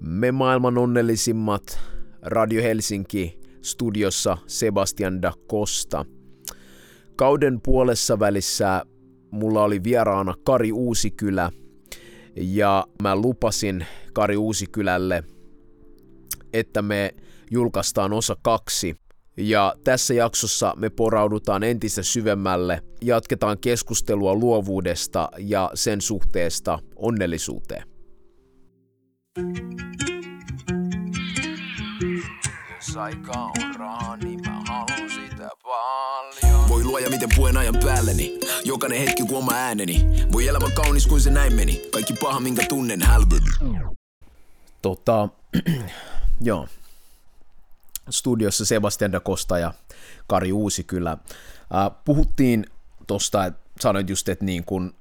Me maailman onnellisimmat Radio Helsinki studiossa Sebastian da Costa. Kauden puolessa välissä mulla oli vieraana Kari Uusikylä ja mä lupasin Kari Uusikylälle, että me julkaistaan osa kaksi. Ja tässä jaksossa me poraudutaan entistä syvemmälle, jatketaan keskustelua luovuudesta ja sen suhteesta onnellisuuteen. Jos aika on rahaa, niin mä haluan sitä paljon. Voi luoja miten puen ajan päälleni. Jokainen hetki kun oma ääneni. Voi elämä kaunis kuin se näin meni. Kaikki paha minkä tunnen hälveni. Tota, joo. Studiossa Sebastian da Costa ja Kari Uusikylä. Äh, puhuttiin tosta, että sanoit just, että niin kun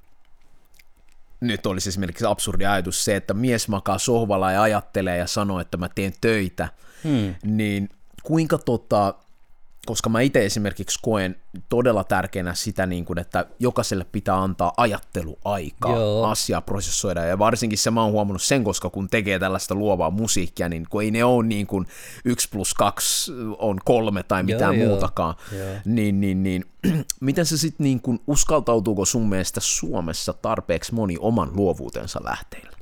nyt olisi esimerkiksi absurdi ajatus se, että mies makaa sohvalla ja ajattelee ja sanoo, että mä teen töitä, hmm. niin kuinka tota, koska mä itse esimerkiksi koen todella tärkeänä sitä, niin kuin, että jokaiselle pitää antaa ajatteluaikaa Joo. asiaa prosessoida, ja varsinkin se mä oon huomannut sen, koska kun tekee tällaista luovaa musiikkia, niin kun ei ne ole niin kuin yksi plus kaksi on kolme tai mitään Joo, muutakaan, Joo. niin, niin, niin miten se sitten niin kuin, uskaltautuuko sun mielestä Suomessa tarpeeksi moni oman luovuutensa lähteillä?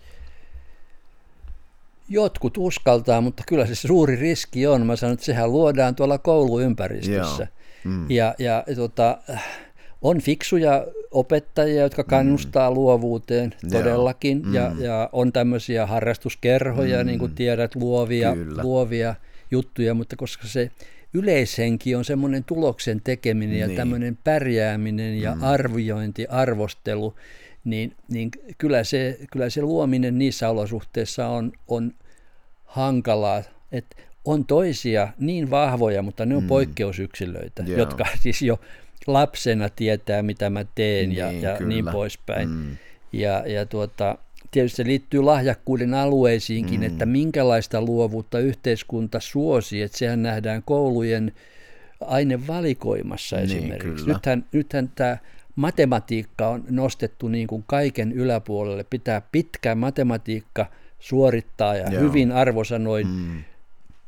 Jotkut uskaltaa, mutta kyllä se suuri riski on. Mä sanon, että sehän luodaan tuolla kouluympäristössä. Mm. Ja, ja tota, on fiksuja opettajia, jotka mm. kannustaa mm. luovuuteen todellakin, mm. ja, ja on tämmöisiä harrastuskerhoja, mm. niin kuin tiedät, luovia, luovia juttuja, mutta koska se yleishenki on semmoinen tuloksen tekeminen niin. ja tämmöinen pärjääminen ja mm. arviointi, arvostelu, niin, niin kyllä, se, kyllä se luominen niissä olosuhteissa on, on hankalaa. Et on toisia niin vahvoja, mutta ne on mm. poikkeusyksilöitä, yeah. jotka siis jo lapsena tietää, mitä mä teen niin, ja, ja niin poispäin. Mm. Ja, ja tuota, tietysti se liittyy lahjakkuuden alueisiinkin, mm. että minkälaista luovuutta yhteiskunta suosii, että sehän nähdään koulujen ainevalikoimassa niin, esimerkiksi. Kyllä. Nythän, nythän tämä matematiikka on nostettu niin kuin kaiken yläpuolelle. Pitää pitkä matematiikka suorittaa ja Joo. hyvin arvosanoin mm.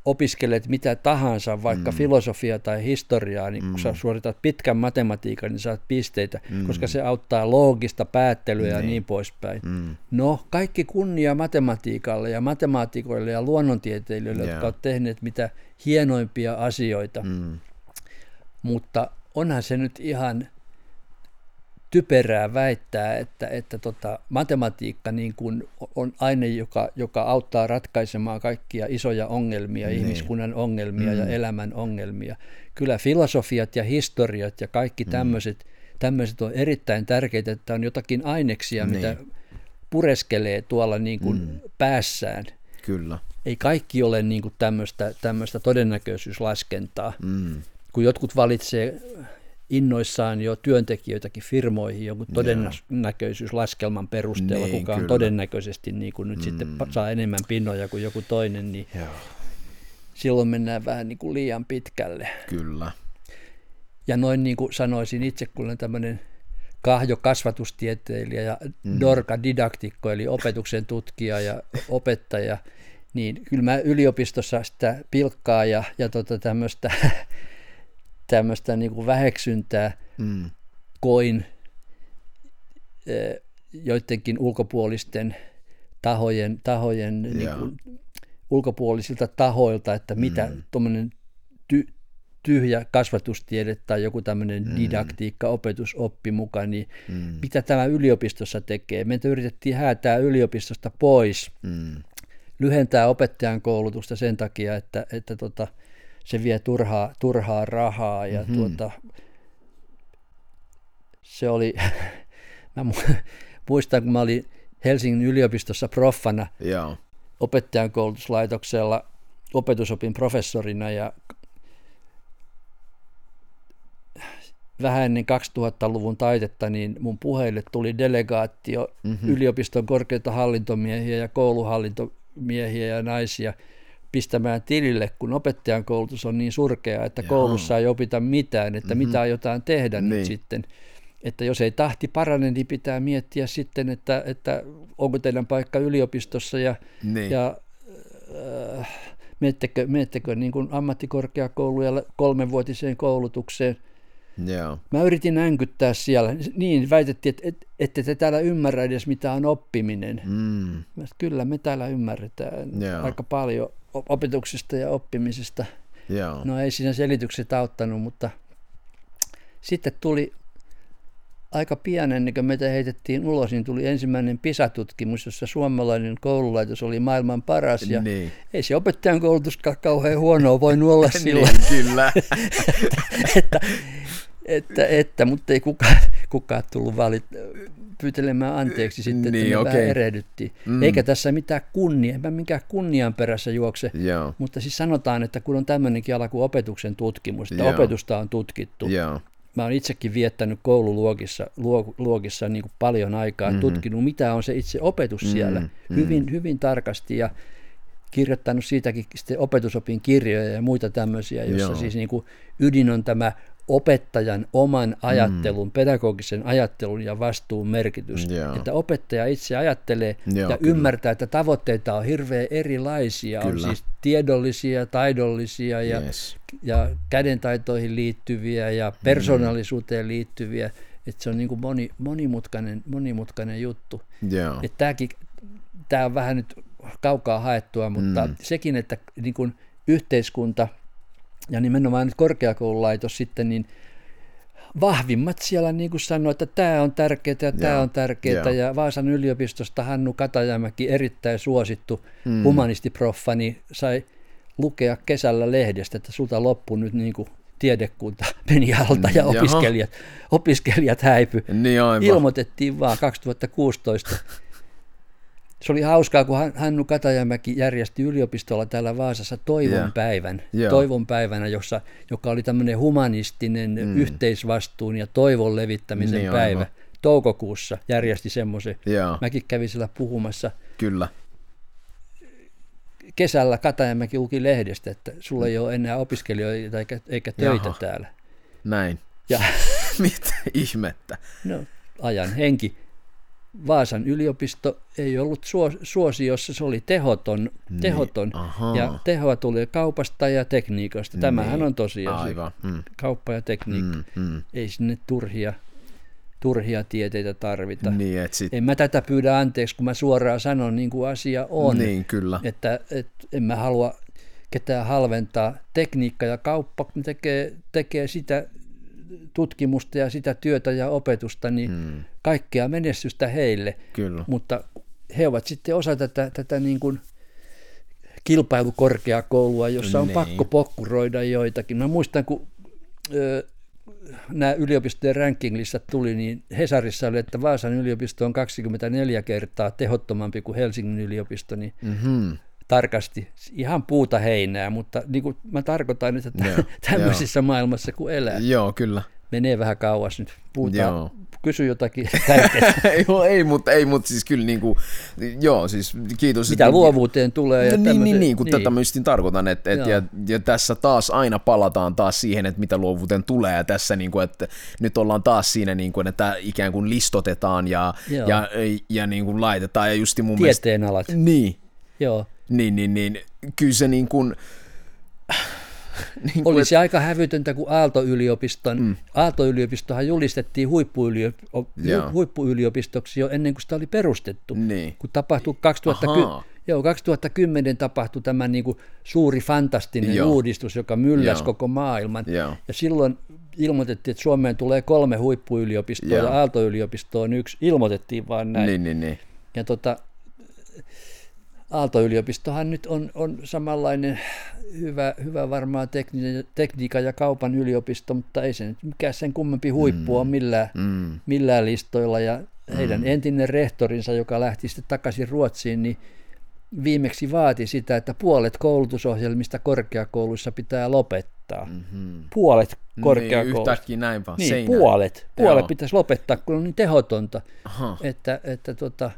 opiskelet mitä tahansa, vaikka mm. filosofia tai historiaa, niin mm. kun sä suoritat pitkän matematiikan, niin saat pisteitä, mm. koska se auttaa loogista päättelyä niin. ja niin poispäin. Mm. No, kaikki kunnia matematiikalle ja matemaatikoille ja luonnontieteilijöille, yeah. jotka ovat tehneet mitä hienoimpia asioita. Mm. Mutta onhan se nyt ihan typerää väittää, että, että tota, matematiikka niin kuin on aine, joka, joka auttaa ratkaisemaan kaikkia isoja ongelmia, niin. ihmiskunnan ongelmia mm. ja elämän ongelmia. Kyllä filosofiat ja historiat ja kaikki mm. tämmöiset, tämmöiset on erittäin tärkeitä, että on jotakin aineksia, niin. mitä pureskelee tuolla niin kuin mm. päässään. Kyllä. Ei kaikki ole niin kuin tämmöistä, tämmöistä todennäköisyyslaskentaa. Mm. Kun jotkut valitsee innoissaan jo työntekijöitäkin firmoihin jonkun todennäköisyyslaskelman perusteella, niin, kuka on kyllä. todennäköisesti niin kuin nyt mm. sitten saa enemmän pinnoja kuin joku toinen, niin Joo. silloin mennään vähän niin kuin liian pitkälle. Kyllä. Ja noin niin kuin sanoisin itse, kun olen tämmöinen kahjo kasvatustieteilijä ja mm. Dorka didaktikko, eli opetuksen tutkija ja opettaja, niin kyllä mä yliopistossa sitä pilkkaa ja, ja tota tämmöistä tämmöistä niin kuin väheksyntää mm. koin joidenkin ulkopuolisten tahojen, tahojen niin kuin, ulkopuolisilta tahoilta, että mitä mm. tuommoinen ty, tyhjä kasvatustiede tai joku tämmöinen mm. didaktiikka, opetusoppi mukaan, niin mm. mitä tämä yliopistossa tekee. Meitä yritettiin häätää yliopistosta pois, mm. lyhentää opettajan koulutusta sen takia, että, että tota, se vie turhaa, turhaa rahaa ja mm-hmm. tuota, se oli, mä muistan kun mä olin Helsingin yliopistossa proffana Joo. opettajan koulutuslaitoksella opetusopin professorina ja vähän ennen 2000-luvun taitetta, niin mun puheille tuli delegaatio mm-hmm. yliopiston korkeita hallintomiehiä ja kouluhallintomiehiä ja naisia – pistämään tilille, kun opettajan koulutus on niin surkea, että Jaa. koulussa ei opita mitään, että mm-hmm. mitä aiotaan tehdä niin. nyt sitten. Että jos ei tahti parane, niin pitää miettiä sitten, että, että onko teidän paikka yliopistossa ja, niin. ja menettekö, menettekö niin kuin ammattikorkeakouluun kolmenvuotiseen koulutukseen. Joo. Mä yritin änkyttää siellä. Niin, väitettiin, että et, ette te täällä ymmärrä edes mitä on oppiminen. Mm. Kyllä me täällä ymmärretään Joo. aika paljon opetuksesta ja oppimisesta. Joo. No ei siinä selitykset auttanut, mutta sitten tuli aika pian ennen kuin meitä heitettiin ulos, niin tuli ensimmäinen PISA-tutkimus, jossa suomalainen koululaitos oli maailman paras. Ja Niin. ei se opettajan koulutuskaan kauhean huonoa voinut olla silloin. niin, kyllä. että, että, että, mutta ei kukaan, kukaan tullut valit, pyytelemään anteeksi sitten, Niin, että me vähän erehdyttiin. Mm. Eikä tässä mitään kunnia, enpä minkään kunnian perässä juokse, Joo. mutta siis sanotaan, että kun on tämmöinenkin ala kuin opetuksen tutkimus, että Joo. opetusta on tutkittu. Joo. Mä oon itsekin viettänyt koululuokissa luo, luokissa niin kuin paljon aikaa, mm-hmm. tutkinut mitä on se itse opetus Mhm, siellä mhm. hyvin, hyvin tarkasti ja kirjoittanut siitäkin sitten opetusopin kirjoja ja muita tämmöisiä, jossa Joo. siis niin kuin ydin on tämä opettajan oman ajattelun, mm. pedagogisen ajattelun ja vastuun merkitys. Joo. Että opettaja itse ajattelee Joo, ja kyllä. ymmärtää, että tavoitteita on hirveän erilaisia. Kyllä. On siis tiedollisia, taidollisia ja, Yes. ja kädentaitoihin liittyviä ja persoonallisuuteen liittyviä. Että se on niin kuin moni, monimutkainen, monimutkainen juttu. Joo. Että tämäkin, tämä on vähän nyt kaukaa haettua, mutta Mm. mm. sekin, että niin kuin yhteiskunta ja nimenomaan nyt korkeakoululaitos sitten, niin vahvimmat siellä niin kuin sanoo, että tämä on tärkeää ja tämä on tärkeää. joo. Ja Vaasan yliopistosta Hannu Katajamäki, erittäin suosittu Mm. mm. humanistiproffa, niin sai lukea kesällä lehdestä, että sulta loppui nyt niin kuin tiedekunta meni alta ja Jaha. opiskelijat, opiskelijat häipy. Niin aivan. Ilmoitettiin vaan 2016. Se oli hauskaa, kun Han- Hannu Katajamäki järjesti yliopistolla täällä Vaasassa toivon Joo. päivän, Joo. toivon päivänä, jossa, joka oli tämmöinen humanistinen mm. yhteisvastuun ja toivon levittämisen Niin, päivä. aivan. Toukokuussa järjesti semmoisen. Joo, Mäkin kävin siellä puhumassa. kyllä. Kesällä Katajamäki luki lehdestä, että sulla ei ole enää opiskelijoita eikä, eikä töitä Jaha. täällä. Näin. Ja Mitä ihmettä? No, ajan henki. Vaasan yliopisto ei ollut suos, suosiossa, se oli tehoton, tehoton ahaa. ja tehoa tuli kaupasta ja tekniikasta. Tämähän Niin, on tosiasia. Aivan. Mm. Kauppa ja tekniikka. Mm, mm. Ei sinne turhia, turhia tieteitä tarvita. Niin, et sit, En mä tätä pyydä anteeksi, kun mä suoraan sanon niin kuin asia on. niin kyllä. Että, et, en mä halua ketään halventaa. Tekniikka ja kauppa, kun tekee, tekee sitä tutkimusta ja sitä työtä ja opetusta, niin Mm, kaikkea menestystä heille, kyllä. mutta he ovat sitten osa tätä, tätä niin kuin kilpailukorkeakoulua, jossa on Niin. pakko pokkuroida joitakin. Mä muistan, kun ö, nämä yliopistojen rankinglistat tuli, niin Hesarissa oli, että Vaasan yliopisto on 24 kertaa tehottomampi kuin Helsingin yliopisto, niin Mm-hmm. Tarkasti ihan puuta heinää, mutta niin kuin mä tarkoitan nyt, että Joo, tämmöisessä maailmassa kun elää, Joo, kyllä. menee vähän kauas nyt. Puhutaan, Joo. kysy jotakin tärkeää. joo, ei, mutta ei, mutta siis kyllä niin kuin, joo, siis kiitos. Mitä että- luovuuteen tulee. Ja No, niin, niin, niin, kun niin. tätä just tarkoitan, että, että Joo. ja, ja, tässä taas aina palataan taas siihen, että mitä luovuuteen tulee, ja tässä niin kuin, että nyt ollaan taas siinä, niin kuin, että ikään kuin listotetaan ja, Joo. ja, ja niin kuin laitetaan, ja justi mun mielestä, Tieteenalat, niin, joo. Niin, niin, niin, kyllä se niin kuin, niin kuin, Oli se aika hävytöntä, kun Aalto-yliopiston, mm. Aalto-yliopistohan julistettiin huippuylio- Joo. huippuyliopistoksi jo ennen kuin sitä oli perustettu. niin, Kun tapahtui 2010, Ahaa. joo, 2010 tapahtui tämä niin kuin suuri fantastinen Joo. uudistus, joka mylläsi Joo. koko maailman. joo, Ja silloin ilmoitettiin, että Suomeen tulee kolme huippuyliopistoa Joo. ja Aalto-yliopisto on yksi. Ilmoitettiin vaan näin. niin, niin, niin, Ja tota, Aalto-yliopistohan nyt on, on samanlainen hyvä, hyvä varmaan tekni, tekniikan ja kaupan yliopisto, mutta ei se nyt mikään sen kummempi huippu mm. on millään, mm, millään listoilla. Ja heidän mm. entinen rehtorinsa, joka lähti sitten takaisin Ruotsiin, niin viimeksi vaati sitä, että puolet koulutusohjelmista korkeakouluissa pitää lopettaa. mm-hmm. Puolet niin, korkeakouluista. yhtäkkiä näin vaan, Niin, seinään. puolet. Puolet Joo. pitäisi lopettaa, kun on niin tehotonta, Aha. että, että tota,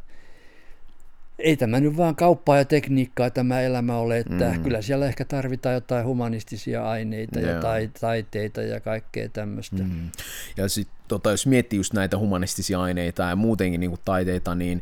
ei tämä nyt vaan kauppaa ja tekniikkaa tämä elämä ole, että Mm. kyllä siellä ehkä tarvitaan jotain humanistisia aineita Joo. ja tai, taiteita ja kaikkea tämmöistä. Mm. Mm. Ja sitten tota, jos miettii just näitä humanistisia aineita ja muutenkin niin kuin taiteita, niin,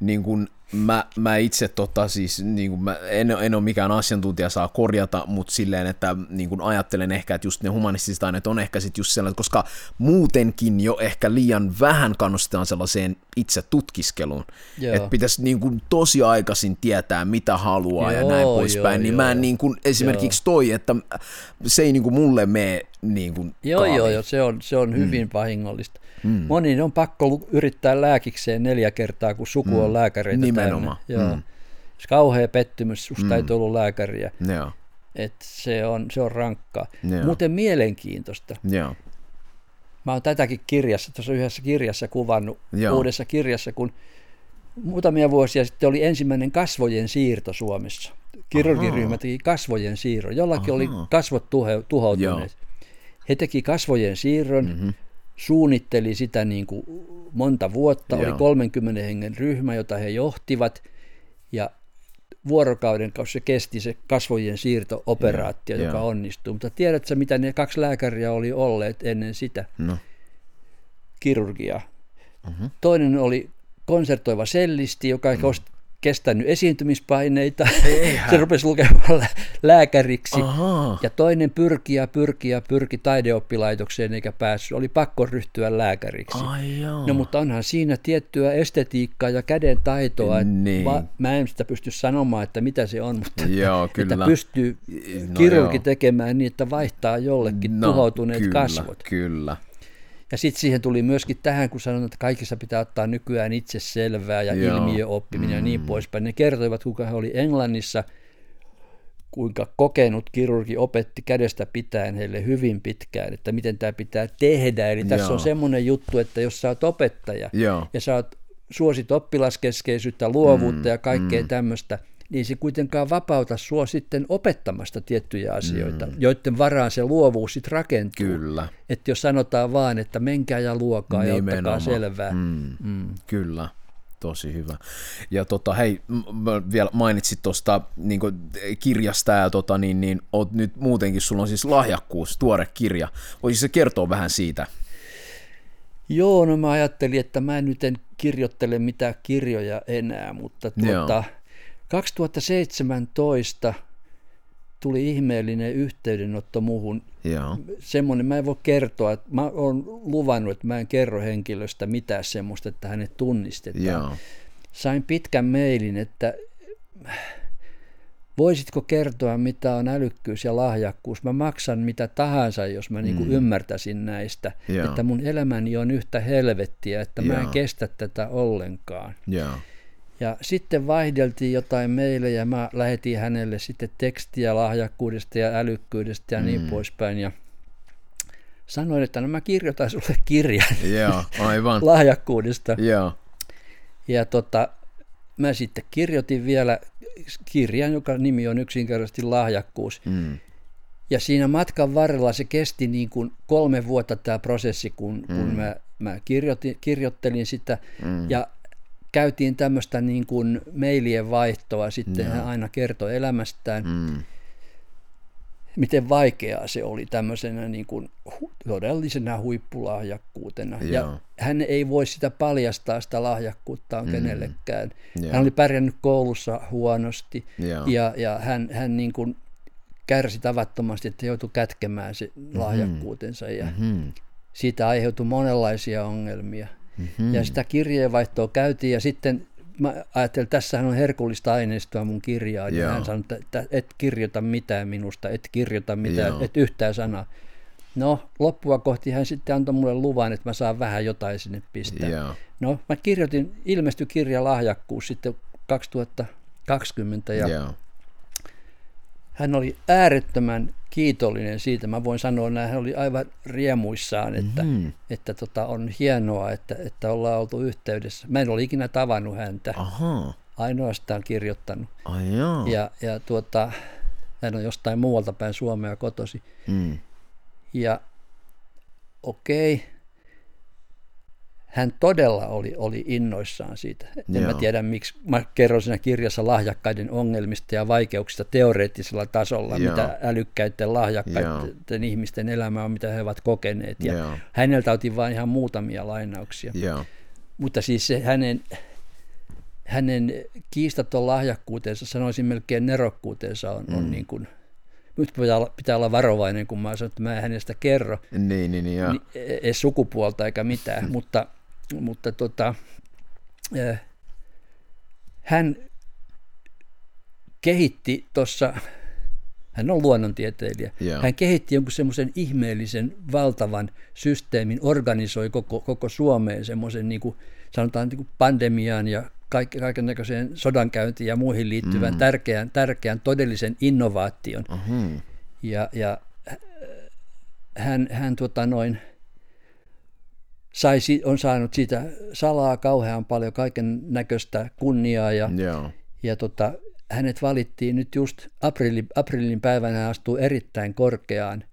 niin kuin mä, mä itse tota siis, niin kuin mä en, en ole mikään asiantuntija saa korjata, mutta silleen, että niin kuin ajattelen ehkä, että just ne humanistiset aineet on ehkä sitten just sellainen, koska muutenkin jo ehkä liian vähän kannustetaan sellaiseen itse tutkiskeluun, että pitäisi niin kuin tosi aikaisin tietää, mitä haluaa joo, ja näin poispäin, niin joo. mä en niin kuin, esimerkiksi joo. toi, että se ei niin kuin mulle mene niin kuin Joo, joo, joo, se on, se on mm. hyvin vahingollista. Mm. Moni on pakko yrittää lääkikseen neljä kertaa, kun suku mm. on lääkäreitä Nimenomaan. Täynnä. Joo. Mm. Se kauhea pettymys, susta mm. ei tullut lääkäriä. Joo. Et se, on, se on rankkaa. Joo. Muuten mielenkiintoista. Joo. Mä oon tätäkin kirjassa, tuossa yhdessä kirjassa kuvannut, Joo. uudessa kirjassa, kun muutamia vuosia sitten oli ensimmäinen kasvojen siirto Suomessa. Kirurgiryhmä teki kasvojen siirro. Jollakin Aha. oli kasvot tuhe, tuhoutuneet. Joo. He teki kasvojen siirron, mm-hmm. Suunnitteli sitä niin kuin monta vuotta, Joo. oli 30 hengen ryhmä, jota he johtivat, ja vuorokauden kanssa se kesti se kasvojen siirto-operaatio, Joo. joka Joo. onnistui. Mutta tiedätkö, mitä ne kaksi lääkäriä oli olleet ennen sitä? No. Kirurgia. Uh-huh. Toinen oli konsertoiva sellisti, joka mm kestänyt esiintymispaineita. se rupesi lukemaan lääkäriksi. Aha. Ja toinen pyrki ja pyrki ja pyrki taideoppilaitokseen eikä päässyt. Oli pakko ryhtyä lääkäriksi. Ai no mutta onhan siinä tiettyä estetiikkaa ja käden taitoa. Niin. Va- mä en sitä pysty sanomaan, että mitä se on, mutta joo, kyllä. että pystyy no, kirurgi joo. tekemään niin, että vaihtaa jollekin no, tuhoutuneet kyllä, kasvot. Kyllä. Ja sitten siihen tuli myöskin tähän, kun sanoin, että kaikissa pitää ottaa nykyään itse selvää ja Joo. ilmiöoppiminen mm. ja niin mm. poispäin. Ne kertoivat, kuinka he oli Englannissa, kuinka kokenut kirurgi opetti kädestä pitäen heille hyvin pitkään, että miten tämä pitää tehdä. Eli tässä Joo. on semmoinen juttu, että jos sä oot opettaja Joo. ja sä oot, suosit oppilaskeskeisyyttä, luovuutta mm, ja kaikkea mm. tämmöistä – niin se kuitenkaan vapauta sua sitten opettamasta tiettyjä asioita, mm. joiden varaan se luovuus sitten rakentuu. Kyllä. Että jos sanotaan vaan, että menkää ja luokaa Nimenomaan. ja ottakaa selvää. Mm. Mm. Kyllä tosi hyvä. Ja tota, hei, m- vielä mainitsit tuosta niin kirjasta ja tota, niin, niin oot nyt muutenkin, sulla on siis lahjakkuus, tuore kirja. Voisi se kertoa vähän siitä? Joo, no mä ajattelin, että mä en nyt en kirjoittele mitään kirjoja enää, mutta tuota, 2017 tuli ihmeellinen yhteydenotto muuhun. Joo. Semmoinen, mä en voi kertoa, että mä oon luvannut, että mä en kerro henkilöstä mitään semmoista, että hänet tunnistetaan. Joo. Sain pitkän mailin, että voisitko kertoa, mitä on älykkyys ja lahjakkuus. Mä maksan mitä tahansa, jos mä niinku mm. ymmärtäisin näistä. Joo. Että mun elämäni on yhtä helvettiä, että Joo. mä en kestä tätä ollenkaan. Joo. Ja sitten vaihdeltiin jotain meille ja mä lähetin hänelle sitten tekstiä lahjakkuudesta ja älykkyydestä ja niin mm. niin poispäin. Ja sanoin, että no mä kirjoitan sulle kirjan Joo, aivan. lahjakkuudesta. Joo. Ja tota, mä sitten kirjoitin vielä kirjan, joka nimi on yksinkertaisesti lahjakkuus. Mm. Ja siinä matkan varrella se kesti niin kuin kolme vuotta tämä prosessi, kun, mm. kun mä, mä kirjoitin, kirjoittelin sitä. Mm. Ja käytiin tämmöistä niin kuin mailien vaihtoa, sitten hän aina kertoi elämästään, mm. miten vaikeaa se oli tämmöisenä niin kuin todellisena huippulahjakkuutena. Joo. Ja hän ei voi sitä paljastaa sitä lahjakkuuttaan mm. kenellekään. Joo. Hän oli pärjännyt koulussa huonosti Joo. ja, ja hän, hän niin kuin kärsi tavattomasti, että joutui kätkemään se mm-hmm. lahjakkuutensa ja mm-hmm. siitä aiheutui monenlaisia ongelmia. Mm-hmm. Ja sitä kirjeenvaihtoa käytiin ja sitten mä ajattelin, että tässähän on herkullista aineistoa mun kirjaa. Ja hän sanoi, että et kirjoita mitään minusta, et kirjoita mitään, Joo. et yhtään sanaa. No, loppua kohti hän sitten antoi mulle luvan, että mä saan vähän jotain sinne pistää. Joo. No, mä kirjoitin, ilmestyi kirja Lahjakkuus sitten 2020 ja Joo. hän oli äärettömän kiitollinen siitä. Mä voin sanoa, että hän oli aivan riemuissaan, että, mm-hmm. että tota, on hienoa, että, että ollaan oltu yhteydessä. Mä en ole ikinä tavannut häntä, Aha. ainoastaan kirjoittanut. Ai ja, ja tuota, hän on jostain muualta päin Suomea kotosi. Mm. Ja okei, okay, hän todella oli, oli innoissaan siitä. En Joo. mä tiedä, miksi mä kerron siinä kirjassa lahjakkaiden ongelmista ja vaikeuksista teoreettisella tasolla, Joo. mitä älykkäiden lahjakkaiden Joo. ihmisten elämä on, mitä he ovat kokeneet. Ja Joo. häneltä otin vain ihan muutamia lainauksia. Joo. Mutta siis se hänen hänen kiistaton lahjakkuutensa, sanoisin melkein nerokkuutensa on, mm. on niin kuin, nyt pitää olla, pitää olla varovainen, kun mä sanon, että mä en hänestä kerro. Niin, niin, niin, niin ei sukupuolta eikä mitään, mutta, mutta tota, äh, hän kehitti tuossa, hän on luonnontieteilijä, yeah. hän kehitti jonkun semmoisen ihmeellisen valtavan systeemin, organisoi koko, koko Suomeen semmoisen niin kuin, sanotaan niin kuin pandemiaan ja kaiken näköiseen sodankäyntiin ja muihin liittyvän mm. tärkeän, tärkeän todellisen innovaation. Uh-huh. Ja, ja hän, hän tota noin, sai, on saanut siitä salaa kauhean paljon kaiken näköistä kunniaa ja, yeah. ja tota, hänet valittiin nyt just aprillin, aprillin päivänä astuu erittäin korkeaan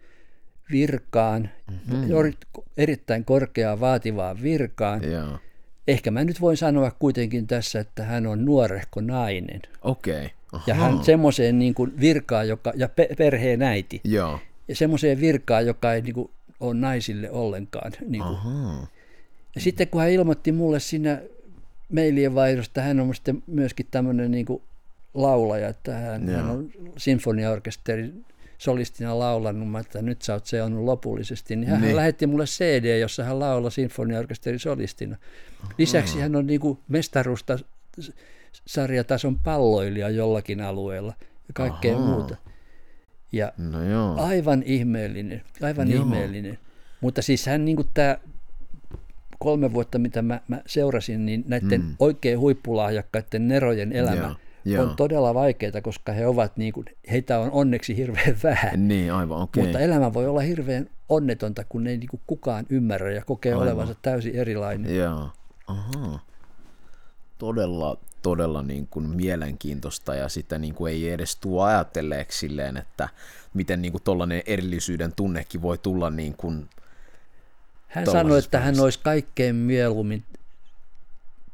virkaan, mm-hmm. erittäin korkeaan vaativaan virkaan. Yeah. Ehkä mä nyt voin sanoa kuitenkin tässä, että hän on nuorehko nainen. Okei. Okay. Ja hän semmoiseen niin kuin virkaan, joka, ja pe- perheen äiti. Joo. Ja semmoiseen virkaan, joka ei niin kuin, ole naisille ollenkaan. Niin kuin. Ja sitten kun hän ilmoitti mulle siinä mailien vaihdosta, hän on sitten myöskin tämmöinen niin kuin laulaja, että hän, hän on sinfoniaorkesterin solistina laulannut, että nyt sä oot seonnut lopullisesti, niin hän niin. lähetti mulle CD, jossa hän laulaa sinfoniaorkesterin solistina. Lisäksi hän on niin kuin mestarusta sarjatason palloilija jollakin alueella ja kaikkea Aha. muuta. Ja no joo. aivan ihmeellinen, aivan joo. ihmeellinen. Mutta siis hän niin tämä kolme vuotta, mitä mä, mä seurasin, niin näiden mm. oikein huippulahjakkaiden nerojen elämä Joo. Joo. on todella vaikeaa, koska he ovat niin kuin, heitä on onneksi hirveän vähän. Niin, aivan, okay. Mutta elämä voi olla hirveän onnetonta, kun ei niin kuin kukaan ymmärrä ja kokee aivan. olevansa täysin erilainen. Joo, aha. Todella, todella niin kuin mielenkiintoista ja sitä niin kuin ei edes tuo ajatelleeksi silleen, että miten niin kuin tollainen erillisyyden tunnekin voi tulla niin kuin hän sanoi, että hän olisi kaikkein mieluummin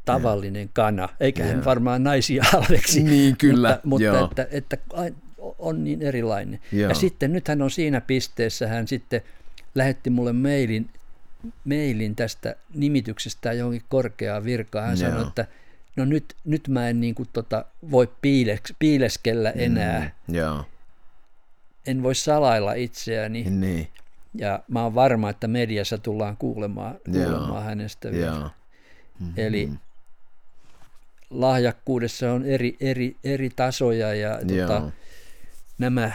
tavallinen kana, eikä hän varmaan naisia halveksi. Niin, kyllä. Mutta, mutta että, että on niin erilainen. Joo. Ja sitten nyt hän on siinä pisteessä, hän sitten lähetti mulle mailin, mailin tästä nimityksestä johonkin korkeaa virkaa. Hän joo. sanoi, että no nyt, nyt mä en niin kuin tota, voi piiles, piileskellä enää. Mm, joo. En voi salailla itseäni. Niin. Ja mä oon varma, että mediassa tullaan kuulemaan, kuulemaan hänestä vielä. Mm-hmm. Eli lahjakkuudessa on eri, eri, eri tasoja ja tota, nämä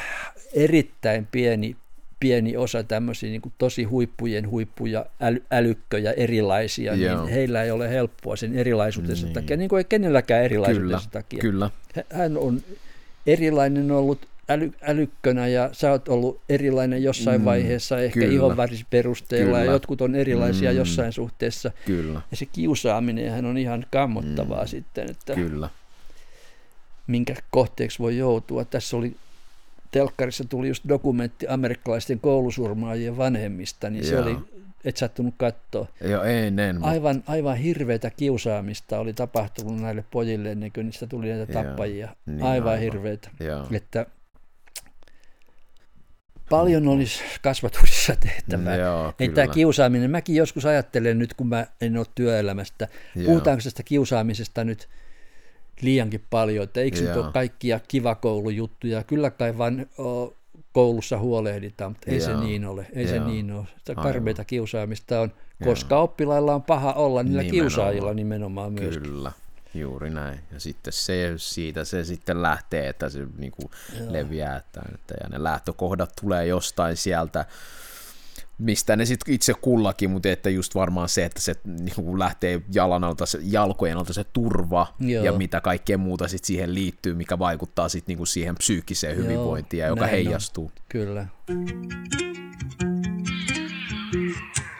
erittäin pieni, pieni osa tämmöisiä niin kuin tosi huippujen huippuja, äly, älykköjä, erilaisia, niin Joo. niin heillä ei ole helppoa sen erilaisuutensa niin. takia, niin kuin ei kenelläkään erilaisuutensa kyllä, takia. Kyllä. Hän on erilainen ollut äly, älykkönä ja sä oot ollut erilainen jossain mm, vaiheessa ehkä ihonvärisperusteella ja jotkut on erilaisia mm, jossain suhteessa. Kyllä. Ja se kiusaaminen hän on ihan kammottavaa mm, sitten, että kyllä. minkä kohteeksi voi joutua. Tässä oli telkkarissa tuli just dokumentti amerikkalaisten koulusurmaajien vanhemmista, niin Joo. se oli et sattunut katsoa. Joo, ei, en, aivan, aivan hirveätä kiusaamista oli tapahtunut näille pojille ennen kuin niistä tuli näitä tappajia. Niin, aivan, aivan hirveätä. Joo. Että Paljon olisi kasvatuksessa tehtävää. Joo, Ei tämä kiusaaminen, mäkin joskus ajattelen nyt, kun mä en ole työelämästä, Joo. puhutaanko tästä kiusaamisesta nyt liiankin paljon, että eikö nyt ole kaikkia kivakoulujuttuja, kyllä kai vaan koulussa huolehditaan, mutta ei Joo. se niin ole, ei Joo. se niin ole. Sitä karmeita kiusaamista on, koska Joo. oppilailla on paha olla niillä nimenomaan. kiusaajilla nimenomaan myös. Kyllä. Juuri näin. Ja sitten se, siitä se sitten lähtee, että se niin kuin leviää, että, että, ja ne lähtökohdat tulee jostain sieltä, mistä ne sitten itse kullakin, mutta että just varmaan se, että se niin kuin lähtee jalan alta, se, jalkojen alta se turva Joo. ja mitä kaikkea muuta sitten siihen liittyy, mikä vaikuttaa sitten niin kuin siihen psyykkiseen hyvinvointiin ja joka heijastuu. On. Kyllä.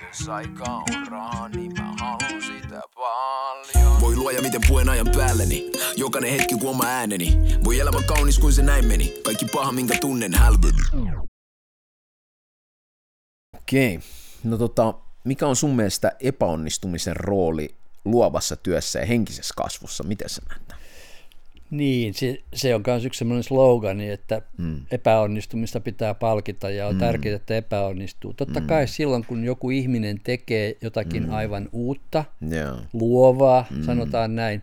Jos aika on rahaa, niin mä haluan sitä paljon. Voi luoja, miten puen ajan päälleni. Jokainen hetki, kun oma ääneni. Voi elämä kaunis, kuin se näin meni. Kaikki paha, minkä tunnen, hälveni. Okei. No tota, mikä on sun mielestä epäonnistumisen rooli luovassa työssä ja henkisessä kasvussa? Miten sä näet niin, se, se on myös yksi sellainen slogani, että mm. epäonnistumista pitää palkita ja on mm. tärkeää, että epäonnistuu. Totta mm. kai silloin, kun joku ihminen tekee jotakin mm. aivan uutta, yeah. luovaa, mm. sanotaan näin,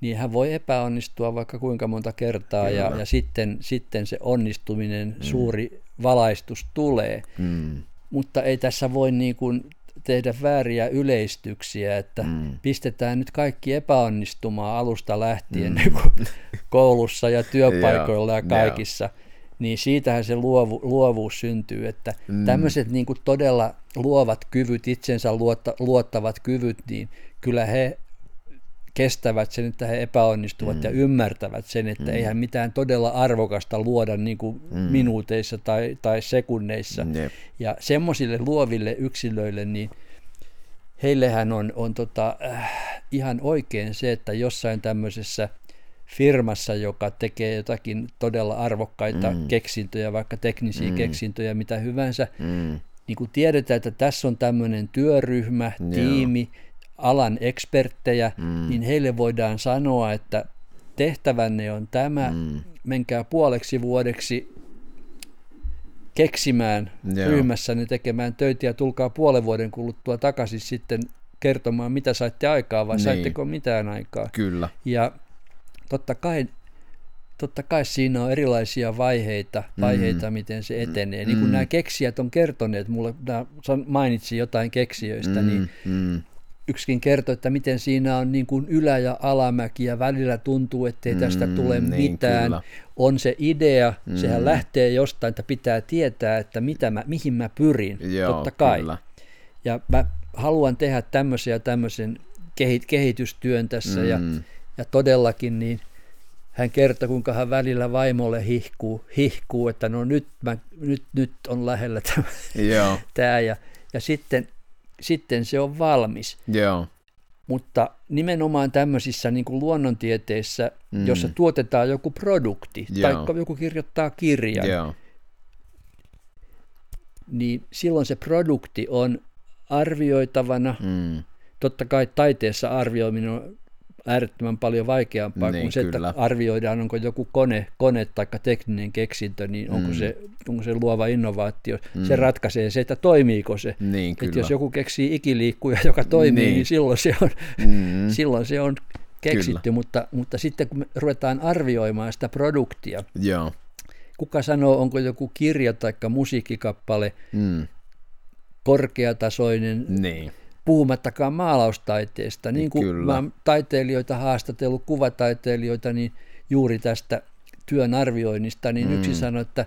niin hän voi epäonnistua vaikka kuinka monta kertaa ja, ja sitten, sitten se onnistuminen, mm. suuri valaistus tulee. Mm. Mutta ei tässä voi niin kuin tehdä vääriä yleistyksiä, että mm. pistetään nyt kaikki epäonnistumaan alusta lähtien mm. niin koulussa ja työpaikoilla ja kaikissa. Niin siitähän se luovu, luovuus syntyy, että mm. tämmöiset niin kuin todella luovat kyvyt, itsensä luotta, luottavat kyvyt, niin kyllä he kestävät sen, että he epäonnistuvat mm. ja ymmärtävät sen, että mm. eihän mitään todella arvokasta luoda niin kuin mm. minuuteissa tai, tai sekunneissa. Yep. Ja semmoisille luoville yksilöille, niin heillehän on, on tota, äh, ihan oikein se, että jossain tämmöisessä firmassa, joka tekee jotakin todella arvokkaita mm. keksintöjä, vaikka teknisiä mm. keksintöjä, mitä hyvänsä, mm. niin kun tiedetään, että tässä on tämmöinen työryhmä, Joo. tiimi, alan eksperttejä, mm. niin heille voidaan sanoa, että tehtävänne on tämä, mm. menkää puoleksi vuodeksi keksimään Joo. ryhmässäni tekemään töitä ja tulkaa puolen vuoden kuluttua takaisin sitten kertomaan, mitä saitte aikaa vai niin. saitteko mitään aikaa. Kyllä. Ja totta kai, totta kai siinä on erilaisia vaiheita, vaiheita mm. miten se etenee. Niin kuin mm. nämä keksijät on kertoneet mulle, mainitsin jotain keksijöistä, mm. niin mm yksikin kertoi, että miten siinä on niin kuin ylä- ja alamäki ja välillä tuntuu, ettei tästä mm, tule niin, mitään. Kyllä. On se idea, mm. sehän lähtee jostain, että pitää tietää, että mitä mä, mihin mä pyrin, Joo, totta kai. Kyllä. Ja mä haluan tehdä tämmöisen ja tämmöisen kehitystyön tässä mm. ja, ja todellakin niin hän kertoi, kuinka hän välillä vaimolle hihkuu, hihkuu että no nyt, mä, nyt, nyt on lähellä tämä, Joo. tämä ja, ja sitten sitten se on valmis. Joo. Mutta nimenomaan tämmöisissä niin kuin luonnontieteissä, mm. jossa tuotetaan joku produkti, tai joku kirjoittaa kirjan, Joo. niin silloin se produkti on arvioitavana. Mm. Totta kai taiteessa arvioiminen on äärettömän paljon vaikeampaa niin, kuin se, kyllä. että arvioidaan, onko joku kone, kone tai tekninen keksintö, niin onko, mm. se, onko se luova innovaatio. Mm. Se ratkaisee se, että toimiiko se. Niin, että jos joku keksii ikiliikkuja, joka toimii, niin, niin silloin, se on, mm. silloin se on keksitty, mutta, mutta sitten kun me ruvetaan arvioimaan sitä produktia, Joo. kuka sanoo, onko joku kirja tai musiikkikappale mm. korkeatasoinen, niin puhumattakaan maalaustaiteesta. Niin kuin Kyllä. mä taiteilijoita haastatellut, kuvataiteilijoita, niin juuri tästä työn arvioinnista, niin mm. yksi sanoi, että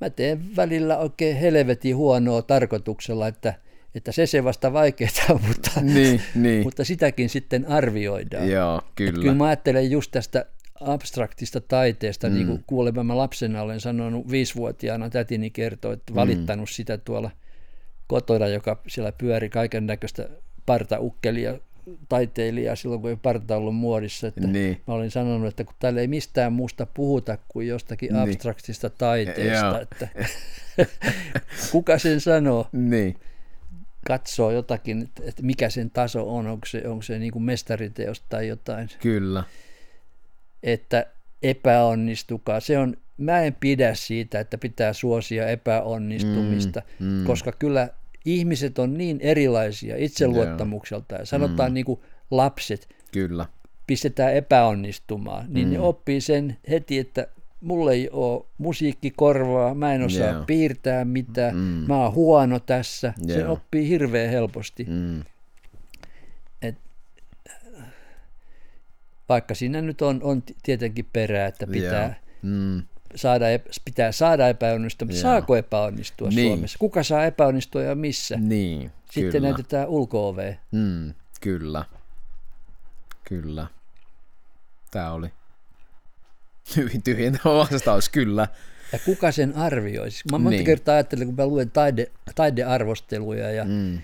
mä teen välillä oikein helvetin huonoa tarkoituksella, että, että se se vasta vaikeaa, mutta, niin, niin. mutta sitäkin sitten arvioidaan. Joo, kyllä. Että kyllä mä ajattelen just tästä abstraktista taiteesta, mm. niin kuin kuulemma mä lapsena olen sanonut viisivuotiaana, tätini kertoi, että valittanut mm. sitä tuolla – kotona, joka siellä pyöri kaiken näköistä partaukkelia taiteilijaa silloin, kun ei parta ollut muodissa. Että niin. Mä olin sanonut, että kun täällä ei mistään muusta puhuta kuin jostakin niin. abstraktista taiteesta, että kuka sen sanoo? Niin. Katsoo jotakin, että mikä sen taso on, onko se, onko se niin kuin mestariteos tai jotain. Kyllä. Että epäonnistukaa. Se on mä en pidä siitä, että pitää suosia epäonnistumista, mm, mm. koska kyllä ihmiset on niin erilaisia itseluottamukselta ja sanotaan mm. niin kuin lapset, kyllä. pistetään epäonnistumaan, niin mm. ne oppii sen heti, että mulla ei ole musiikkikorvaa, mä en osaa yeah. piirtää mitään, mm. mä oon huono tässä, yeah. se oppii hirveän helposti. Mm. Et, vaikka siinä nyt on, on tietenkin perää, että pitää yeah. mm saada, pitää saada epäonnistua, mutta saako epäonnistua niin. Suomessa? Kuka saa epäonnistua ja missä? Niin, Sitten kyllä. näytetään ulko mm, Kyllä, kyllä. Tämä oli hyvin tyhjentävä vastaus, kyllä. Ja kuka sen arvioisi? Mä monta niin. kertaa ajattelen, kun mä luen taide, taidearvosteluja ja, mm.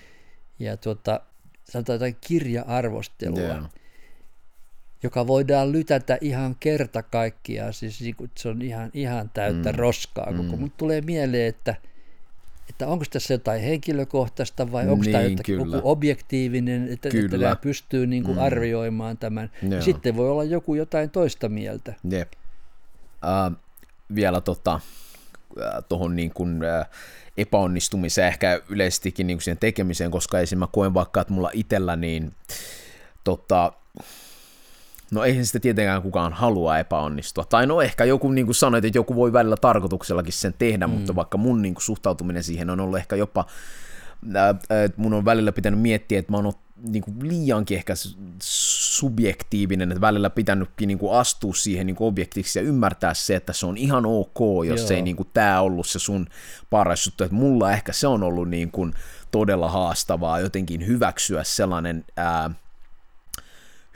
ja tuota, sanotaan jotain kirja-arvostelua, yeah joka voidaan lytätä ihan kerta kaikkiaan, siis niin se on ihan, ihan täyttä mm. roskaa koko. Mm. Mutta tulee mieleen, että, että onko tässä jotain henkilökohtaista vai onko niin, tämä jotakin joku objektiivinen, että, että tämä pystyy niin kuin mm. arvioimaan tämän. Joo. Sitten voi olla joku jotain toista mieltä. Jep. Uh, vielä tota, tuohon niin kuin, epäonnistumiseen, ehkä yleisestikin niin kuin siihen tekemiseen, koska esim. mä koen vaikka, että mulla itsellä niin tota, No eihän sitä tietenkään kukaan halua epäonnistua. Tai no ehkä joku, niin kuin sanoit, että joku voi välillä tarkoituksellakin sen tehdä, mm. mutta vaikka mun niin kuin, suhtautuminen siihen on ollut ehkä jopa, että mun on välillä pitänyt miettiä, että mä oon niin kuin liiankin ehkä subjektiivinen, että välillä pitänytkin niin kuin astua siihen niin kuin objektiksi ja ymmärtää se, että se on ihan ok, jos Joo. ei niin kuin, tämä ollut se sun paras juttu. Että mulla ehkä se on ollut niin kuin, todella haastavaa jotenkin hyväksyä sellainen, ää,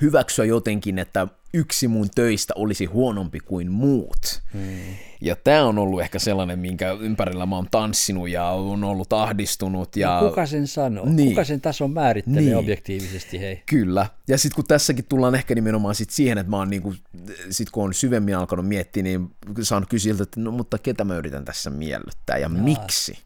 hyväksyä jotenkin, että yksi mun töistä olisi huonompi kuin muut. Hmm. Ja tämä on ollut ehkä sellainen, minkä ympärillä mä oon tanssinut ja on ollut ahdistunut. Ja... No kuka sen sanoo? Niin. Kuka sen tason määrittelee niin. objektiivisesti, hei? Kyllä. Ja sitten kun tässäkin tullaan ehkä nimenomaan sit siihen, että mä oon niinku, sit kun on syvemmin alkanut miettiä, niin saan kysyä, että no mutta ketä mä yritän tässä miellyttää ja Jaa. miksi?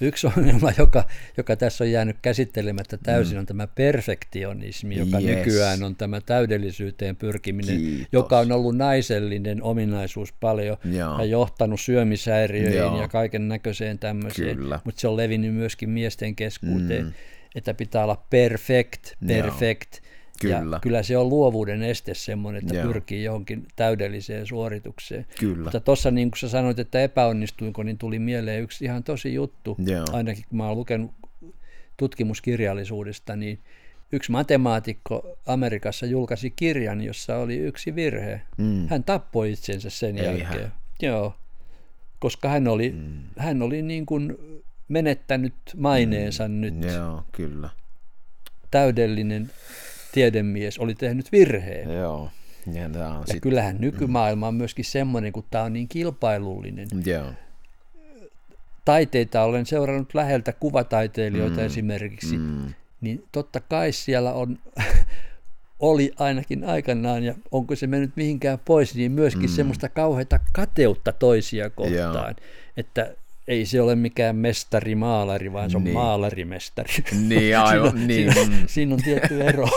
Yksi ongelma, joka, joka tässä on jäänyt käsittelemättä täysin, mm. on tämä perfektionismi, joka yes. nykyään on tämä täydellisyyteen pyrkiminen, Kiitos. joka on ollut naisellinen ominaisuus paljon Jaa. ja johtanut syömishäiriöihin Jaa. ja kaiken näköiseen tämmöiseen, mutta se on levinnyt myöskin miesten keskuuteen, mm. että pitää olla perfect, perfect, Kyllä. Ja kyllä se on luovuuden este semmoinen, että Joo. pyrkii johonkin täydelliseen suoritukseen. Kyllä. Mutta tuossa niin kuin sä sanoit, että epäonnistuinko, niin tuli mieleen yksi ihan tosi juttu. Joo. Ainakin kun mä oon lukenut tutkimuskirjallisuudesta, niin yksi matemaatikko Amerikassa julkaisi kirjan, jossa oli yksi virhe. Mm. Hän tappoi itsensä sen Ei jälkeen. Hän. Joo, koska hän oli, mm. hän oli niin kuin menettänyt maineensa mm. nyt. Joo, kyllä. Täydellinen tiedemies oli tehnyt virheen. Joo. Ja, ja sit... kyllähän nykymaailma on myöskin semmoinen, kun tämä on niin kilpailullinen. Joo. Taiteita olen seurannut läheltä kuvataiteilijoita mm. esimerkiksi, mm. niin totta kai siellä on, oli ainakin aikanaan, ja onko se mennyt mihinkään pois, niin myöskin mm. semmoista kauheita kateutta toisia kohtaan, Joo. että ei se ole mikään mestari-maalari, vaan se on niin. maalarimestari. Niin, aivan. siinä, niin. Siinä, mm. siinä on tietty ero.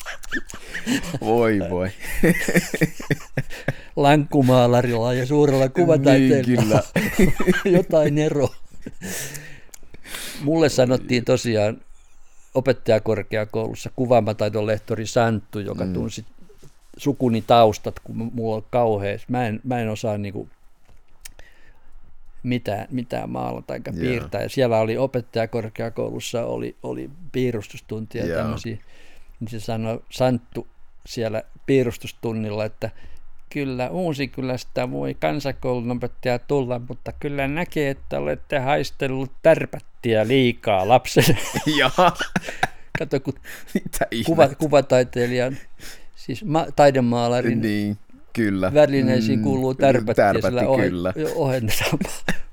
voi voi. Lankkumaalarilla ja suurella kuvataiteella niin, jotain ero. Mulle sanottiin tosiaan opettajakorkeakoulussa kuvaamataidon lehtori Santtu, joka mm. tunsi sukuni taustat, kun mulla on kauhean. Mä en, mä en osaa niinku mitään, mitään maalata eikä yeah. piirtää. Ja siellä oli opettajakorkeakoulussa oli, oli piirustustuntia yeah. tämmöisiä. Niin se sanoi Santtu siellä piirustustunnilla, että kyllä Uusikylästä voi kansakoulun opettaja tulla, mutta kyllä näkee, että olette haistellut tärpättiä liikaa lapselle. Kato, kun kuva, kuvataiteilijan, siis ma- taidemaalarin niin Kyllä. Välineisiin mm, kuuluu tärpätti, tärpätti ja sillä kyllä. ohennetaan.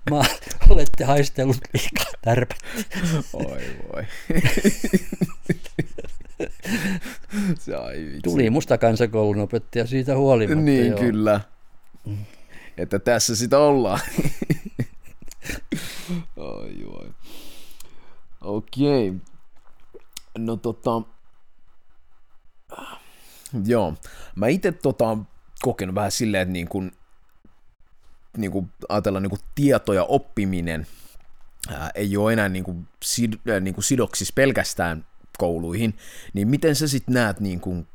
Mä olette haistellut liikaa tärpätti. Oi voi. Se ai Tuli musta kansakoulun opettaja siitä huolimatta. Niin, joo. kyllä. Että tässä sitä ollaan. oi, oi. Okei. Okay. No tota... Joo. Mä itse tota, kokenut vähän silleen, että niin kuin, niin kuin ajatellaan niin kuin tieto ja oppiminen ää, ei ole enää niin kuin, sid, ää, niin kuin sidoksissa pelkästään kouluihin, niin miten sä sitten näet niin kuin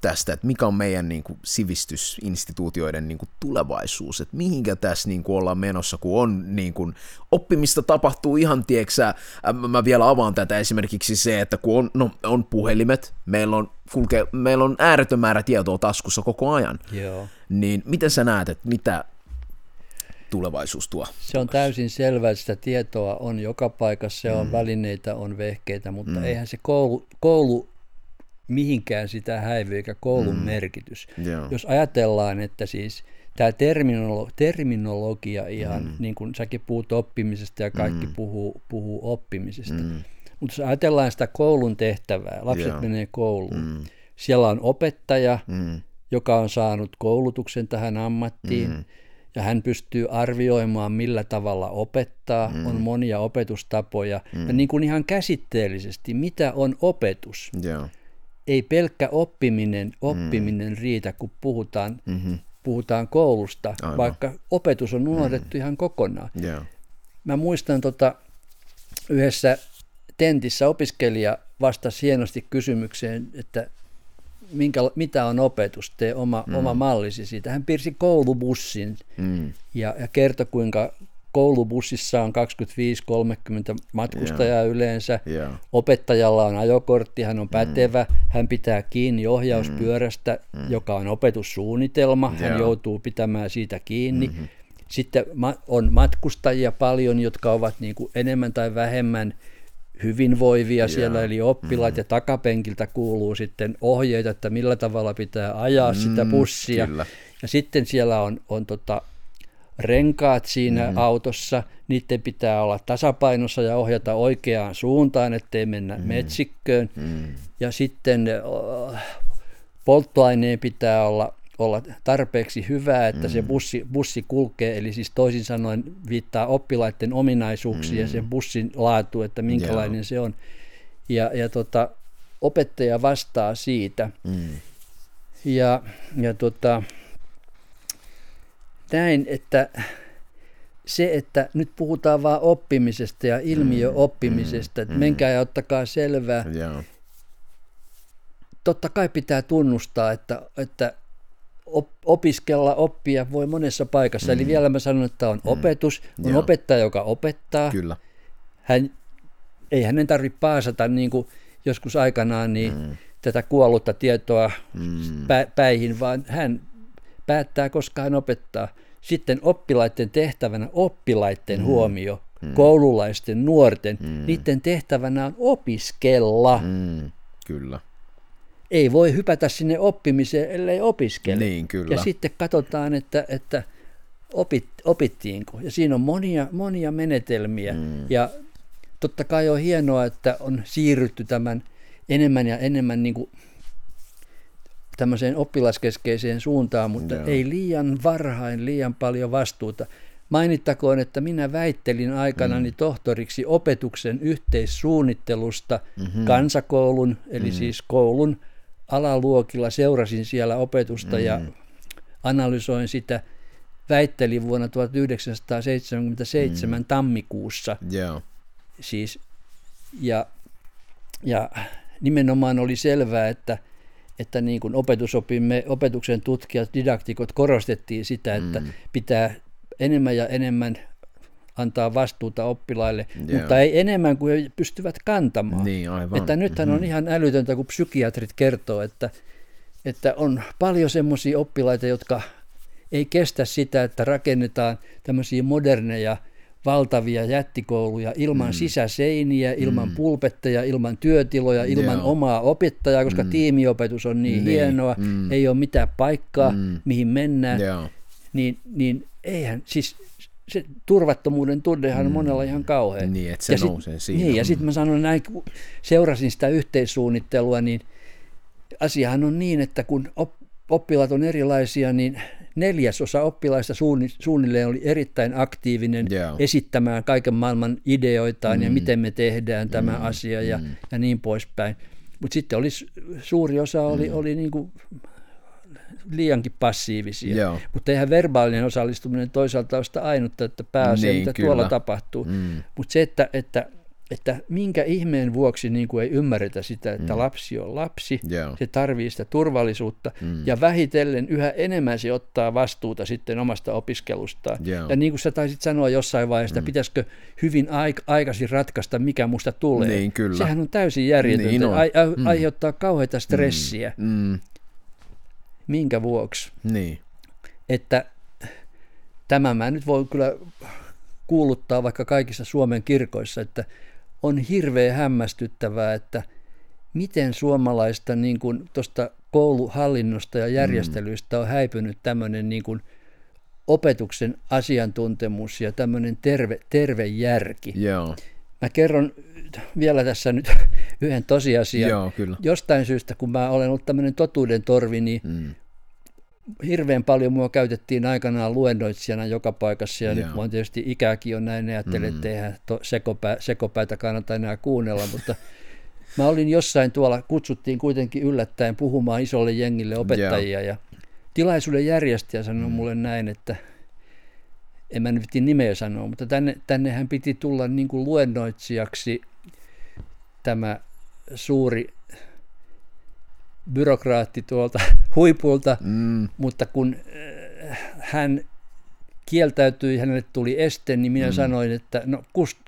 tästä, että mikä on meidän niin kuin, sivistysinstituutioiden niin kuin, tulevaisuus, että mihinkä tässä niin kuin, ollaan menossa, kun on niin kuin, oppimista tapahtuu ihan, tieksä, mä vielä avaan tätä esimerkiksi se, että kun on, no, on puhelimet, meillä on, kulkee, meillä on ääretön määrä tietoa taskussa koko ajan, Joo. niin miten sä näet, että mitä tulevaisuus tuo? Se on täysin selvää, että sitä tietoa on joka paikassa, se on mm. välineitä, on vehkeitä, mutta mm. eihän se koulu, koulu mihinkään sitä häivy eikä koulun mm. merkitys. Yeah. Jos ajatellaan, että siis tämä terminolo- terminologia ihan, mm. niin kuin säkin puhut oppimisesta ja kaikki mm. puhuu, puhuu oppimisesta. Mm. Mutta jos ajatellaan sitä koulun tehtävää, lapset yeah. menee kouluun, mm. siellä on opettaja, mm. joka on saanut koulutuksen tähän ammattiin, mm. Ja hän pystyy arvioimaan, millä tavalla opettaa, mm. on monia opetustapoja, mm. ja niin kuin ihan käsitteellisesti, mitä on opetus. Yeah ei pelkkä oppiminen, oppiminen mm. riitä, kun puhutaan, mm-hmm. puhutaan koulusta, Aivan. vaikka opetus on unohdettu mm. ihan kokonaan. Yeah. Mä muistan tota, yhdessä tentissä opiskelija vastasi hienosti kysymykseen, että minkä, mitä on opetus, tee oma, mm. oma mallisi siitä. Hän piirsi koulubussin mm. ja, ja kertoi, kuinka koulubussissa on 25-30 matkustajaa yeah. yleensä. Yeah. Opettajalla on ajokortti, hän on pätevä, mm. hän pitää kiinni ohjauspyörästä, mm. mm. joka on opetussuunnitelma, yeah. hän joutuu pitämään siitä kiinni. Mm-hmm. Sitten on matkustajia paljon, jotka ovat niin kuin enemmän tai vähemmän hyvinvoivia yeah. siellä, eli oppilaat, mm. ja takapenkiltä kuuluu sitten ohjeita, että millä tavalla pitää ajaa mm, sitä bussia. Kyllä. Ja sitten siellä on, on tota, renkaat siinä mm. autossa, niiden pitää olla tasapainossa ja ohjata oikeaan suuntaan, ettei mennä mm. metsikköön. Mm. Ja sitten polttoaineen pitää olla, olla tarpeeksi hyvää, että mm. se bussi, bussi kulkee, eli siis toisin sanoen viittaa oppilaiden ominaisuuksia mm. ja sen bussin laatu, että minkälainen yeah. se on. Ja, ja tota, opettaja vastaa siitä. Mm. Ja, ja tota, näin, että se, että nyt puhutaan vaan oppimisesta ja ilmiöoppimisesta, mm, että mm. menkää ja ottakaa selvää. Yeah. Totta kai pitää tunnustaa, että, että op, opiskella, oppia voi monessa paikassa. Mm. Eli vielä mä sanon, että on mm. opetus, on Joo. opettaja, joka opettaa. Kyllä. Hän, ei hänen tarvitse paasata niin kuin joskus aikanaan niin mm. tätä kuollutta tietoa mm. pä, päihin, vaan hän päättää, koska hän opettaa. Sitten oppilaiden tehtävänä oppilaiden mm. huomio, mm. koululaisten, nuorten, mm. niiden tehtävänä on opiskella. Mm. Kyllä. Ei voi hypätä sinne oppimiseen, ellei opiskele. Niin, kyllä. Ja sitten katsotaan, että, että opit, opittiinko. Ja siinä on monia, monia menetelmiä. Mm. Ja totta kai on hienoa, että on siirrytty tämän enemmän ja enemmän niin kuin tämmöiseen oppilaskeskeiseen suuntaan, mutta Joo. ei liian varhain liian paljon vastuuta. Mainittakoon, että minä väittelin aikanani mm. tohtoriksi opetuksen yhteissuunnittelusta mm-hmm. kansakoulun, eli mm. siis koulun alaluokilla. Seurasin siellä opetusta mm. ja analysoin sitä. Väittelin vuonna 1977 mm. tammikuussa. Yeah. Siis, ja, ja nimenomaan oli selvää, että – että niin kuin opetusopimme, opetuksen tutkijat, didaktikot korostettiin sitä, että mm. pitää enemmän ja enemmän antaa vastuuta oppilaille, Joo. mutta ei enemmän kuin he pystyvät kantamaan. Niin, aivan. Että nythän mm-hmm. on ihan älytöntä, kun psykiatrit kertoo, että, että on paljon semmoisia oppilaita, jotka ei kestä sitä, että rakennetaan tämmöisiä moderneja valtavia jättikouluja ilman mm. sisäseiniä, ilman mm. pulpetteja, ilman työtiloja, ilman Joo. omaa opettajaa, koska mm. tiimiopetus on niin, niin. hienoa, mm. ei ole mitään paikkaa, mm. mihin mennään, Joo. niin, niin eihän, siis se turvattomuuden tunnehan on mm. monella ihan kauhean. Niin, että se ja nousee siinä. Niin, ja sitten mä sanon näin, kun seurasin sitä yhteissuunnittelua, niin asiahan on niin, että kun oppilaat on erilaisia, niin neljäsosa oppilaista suunnilleen oli erittäin aktiivinen yeah. esittämään kaiken maailman ideoitaan mm. ja miten me tehdään tämä mm. asia ja, mm. ja niin poispäin. Mutta sitten oli, suuri osa oli, mm. oli niin kuin liiankin passiivisia. Yeah. Mutta eihän verbaalinen osallistuminen toisaalta ole sitä ainutta, että pääasia, niin, mitä kyllä. tuolla tapahtuu. Mm. Mutta se, että, että että minkä ihmeen vuoksi niin kuin ei ymmärretä sitä, että mm. lapsi on lapsi, yeah. se tarvii sitä turvallisuutta, mm. ja vähitellen yhä enemmän se ottaa vastuuta sitten omasta opiskelustaan. Yeah. Ja niin kuin sä taisit sanoa jossain vaiheessa, mm. pitäisikö hyvin aik- aikaisin ratkaista, mikä musta tulee. Niin, kyllä. Sehän on täysin järjetöntä, niin on. Ai- ai- mm. aiheuttaa kauheita stressiä. Mm. Mm. Minkä vuoksi? Niin. Että tämä mä nyt voin kyllä kuuluttaa vaikka kaikissa Suomen kirkoissa, että on hirveän hämmästyttävää, että miten suomalaista niin kuin tuosta kouluhallinnosta ja mm. järjestelyistä on häipynyt tämmöinen niin kuin opetuksen asiantuntemus ja tämmöinen terve, terve järki. Joo. Mä kerron vielä tässä nyt yhden tosiasian. Joo, kyllä. Jostain syystä, kun mä olen ollut tämmöinen totuuden torvi, niin mm hirveän paljon mua käytettiin aikanaan luennoitsijana joka paikassa ja Joo. nyt mua tietysti ikäkin on näin, ajattelin, mm. että eihän to, sekopä, sekopäitä kannata enää kuunnella, mutta mä olin jossain tuolla, kutsuttiin kuitenkin yllättäen puhumaan isolle jengille opettajia Joo. ja tilaisuuden järjestäjä sanoi mm. mulle näin, että en mä nyt nimeä sanoa, mutta tänne, tännehän piti tulla niin kuin luennoitsijaksi tämä suuri byrokraatti tuolta huipulta, mm. mutta kun äh, hän kieltäytyi, hänelle tuli este, niin minä mm. sanoin, että no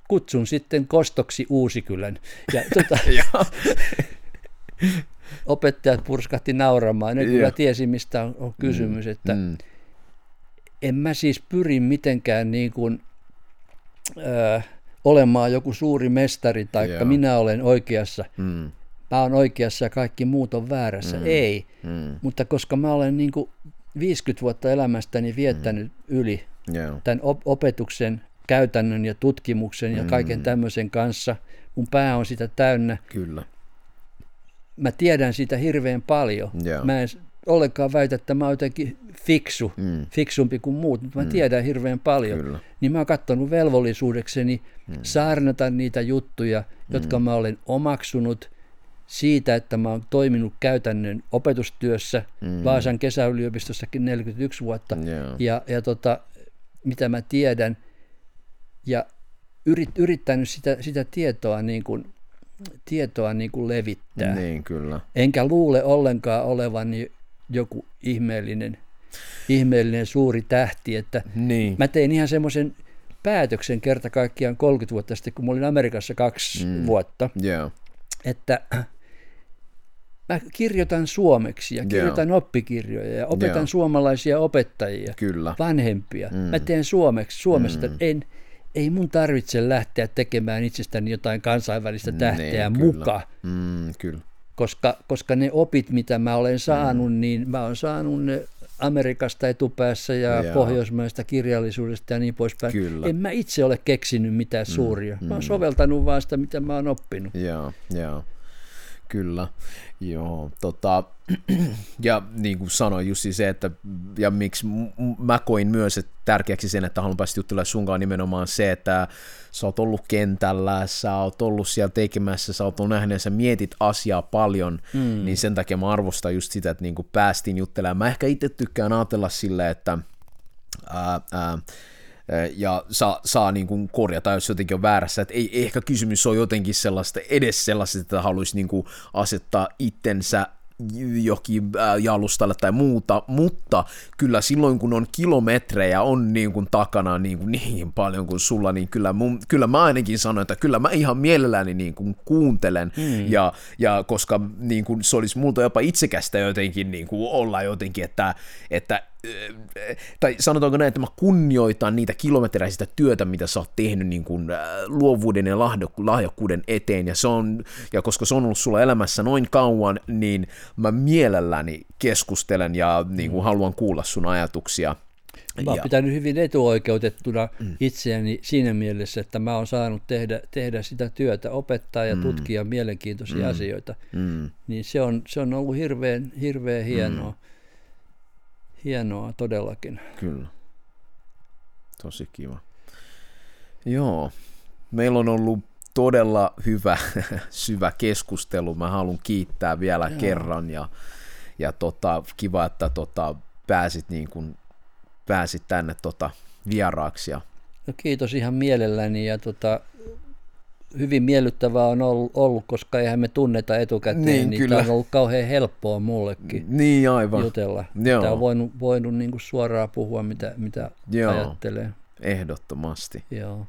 kutsun sitten kostoksi Uusikylän. Ja tuota, opettajat purskahti nauramaan, ne kyllä tiesi, mistä on, on kysymys, mm. että mm. En mä siis pyri mitenkään niin kuin, äh, olemaan joku suuri mestari, tai minä olen oikeassa. Mm mä oon oikeassa ja kaikki muut on väärässä. Mm. Ei, mm. mutta koska mä olen niin kuin 50 vuotta elämästäni viettänyt mm. yli yeah. tämän op- opetuksen, käytännön ja tutkimuksen ja mm. kaiken tämmöisen kanssa, mun pää on sitä täynnä. Kyllä. Mä tiedän siitä hirveän paljon. Yeah. Mä en ollenkaan väitä, että mä oon jotenkin fiksu, mm. fiksumpi kuin muut, mutta mä mm. tiedän hirveän paljon. Kyllä. Niin mä oon katsonut velvollisuudekseni mm. saarnata niitä juttuja, jotka mm. mä olen omaksunut – siitä, että mä oon toiminut käytännön opetustyössä mm. Vaasan kesäyliopistossakin 41 vuotta yeah. ja, ja tota, mitä mä tiedän ja yrit, yrittänyt sitä, sitä tietoa, niin kuin, tietoa niin kuin levittää. Niin, kyllä. Enkä luule ollenkaan olevani joku ihmeellinen, ihmeellinen suuri tähti, että niin. mä tein ihan semmoisen päätöksen kerta kaikkiaan 30 vuotta sitten, kun mä olin Amerikassa kaksi mm. vuotta, yeah. että mä kirjoitan suomeksi ja kirjoitan Joo. oppikirjoja ja opetan Joo. suomalaisia opettajia, Kyllä. vanhempia. Mm. Mä teen suomeksi, Suomesta. Mm. En, ei mun tarvitse lähteä tekemään itsestäni jotain kansainvälistä tähteä niin, mukaan. Mm, kyllä. Koska, koska ne opit, mitä mä olen saanut, mm. niin mä olen saanut ne Amerikasta etupäässä ja Jaa. pohjoismaista kirjallisuudesta ja niin poispäin. Kyllä. En mä itse ole keksinyt mitään mm, suuria. Mä oon mm. soveltanut vaan sitä, mitä mä oon oppinut. Joo, joo. Kyllä, joo. Tota, ja niin kuin sanoin just se, että ja miksi mä koin myös että tärkeäksi sen, että haluan päästä juttelemaan sunkaan nimenomaan se, että sä oot ollut kentällä, sä oot ollut siellä tekemässä, sä oot nähnyt ja sä mietit asiaa paljon, mm. niin sen takia mä arvostan just sitä, että niin kuin päästiin juttelemaan. Mä ehkä itse tykkään ajatella silleen, että ää, ää, ja saa, saa niin kuin korjata, jos jotenkin on väärässä. Että ei, ehkä kysymys on jotenkin sellaista, edes sellaista, että haluaisi niin kuin asettaa itsensä jokin jalustalle tai muuta, mutta kyllä silloin kun on kilometrejä on niin kuin takana niin, kuin niin paljon kuin sulla, niin kyllä, mun, kyllä mä ainakin sanon, että kyllä mä ihan mielelläni niin kuin kuuntelen, mm. ja, ja koska niin kuin se olisi multa jopa itsekästä jotenkin niin kuin olla jotenkin, että, että tai sanotaanko näin, että mä kunnioitan niitä kilometrejä sitä työtä, mitä sä oot tehnyt niin kuin luovuuden ja lahjakkuuden eteen, ja, se on, ja koska se on ollut sulla elämässä noin kauan, niin mä mielelläni keskustelen ja niin kuin mm. haluan kuulla sun ajatuksia. Mä oon ja... pitänyt hyvin etuoikeutettuna mm. itseäni siinä mielessä, että mä oon saanut tehdä, tehdä sitä työtä, opettaa ja mm. tutkia mielenkiintoisia mm. asioita. Mm. Niin se on, se on ollut hirveän, hirveän hienoa. Mm hienoa todellakin. Kyllä. Tosi kiva. Joo, meillä on ollut todella hyvä, syvä keskustelu. Mä haluan kiittää vielä Joo. kerran ja, ja tota, kiva, että tota, pääsit, niin kun, pääsit tänne tota, vieraaksi. Ja... No kiitos ihan mielelläni ja tota, hyvin miellyttävää on ollut, koska eihän me tunneta etukäteen, niin, niin tämä on ollut kauhean helppoa mullekin niin, aivan. jutella. Joo. Tämä on voinut, voinut niin kuin suoraan puhua, mitä, mitä Joo. ajattelee. Ehdottomasti. Joo.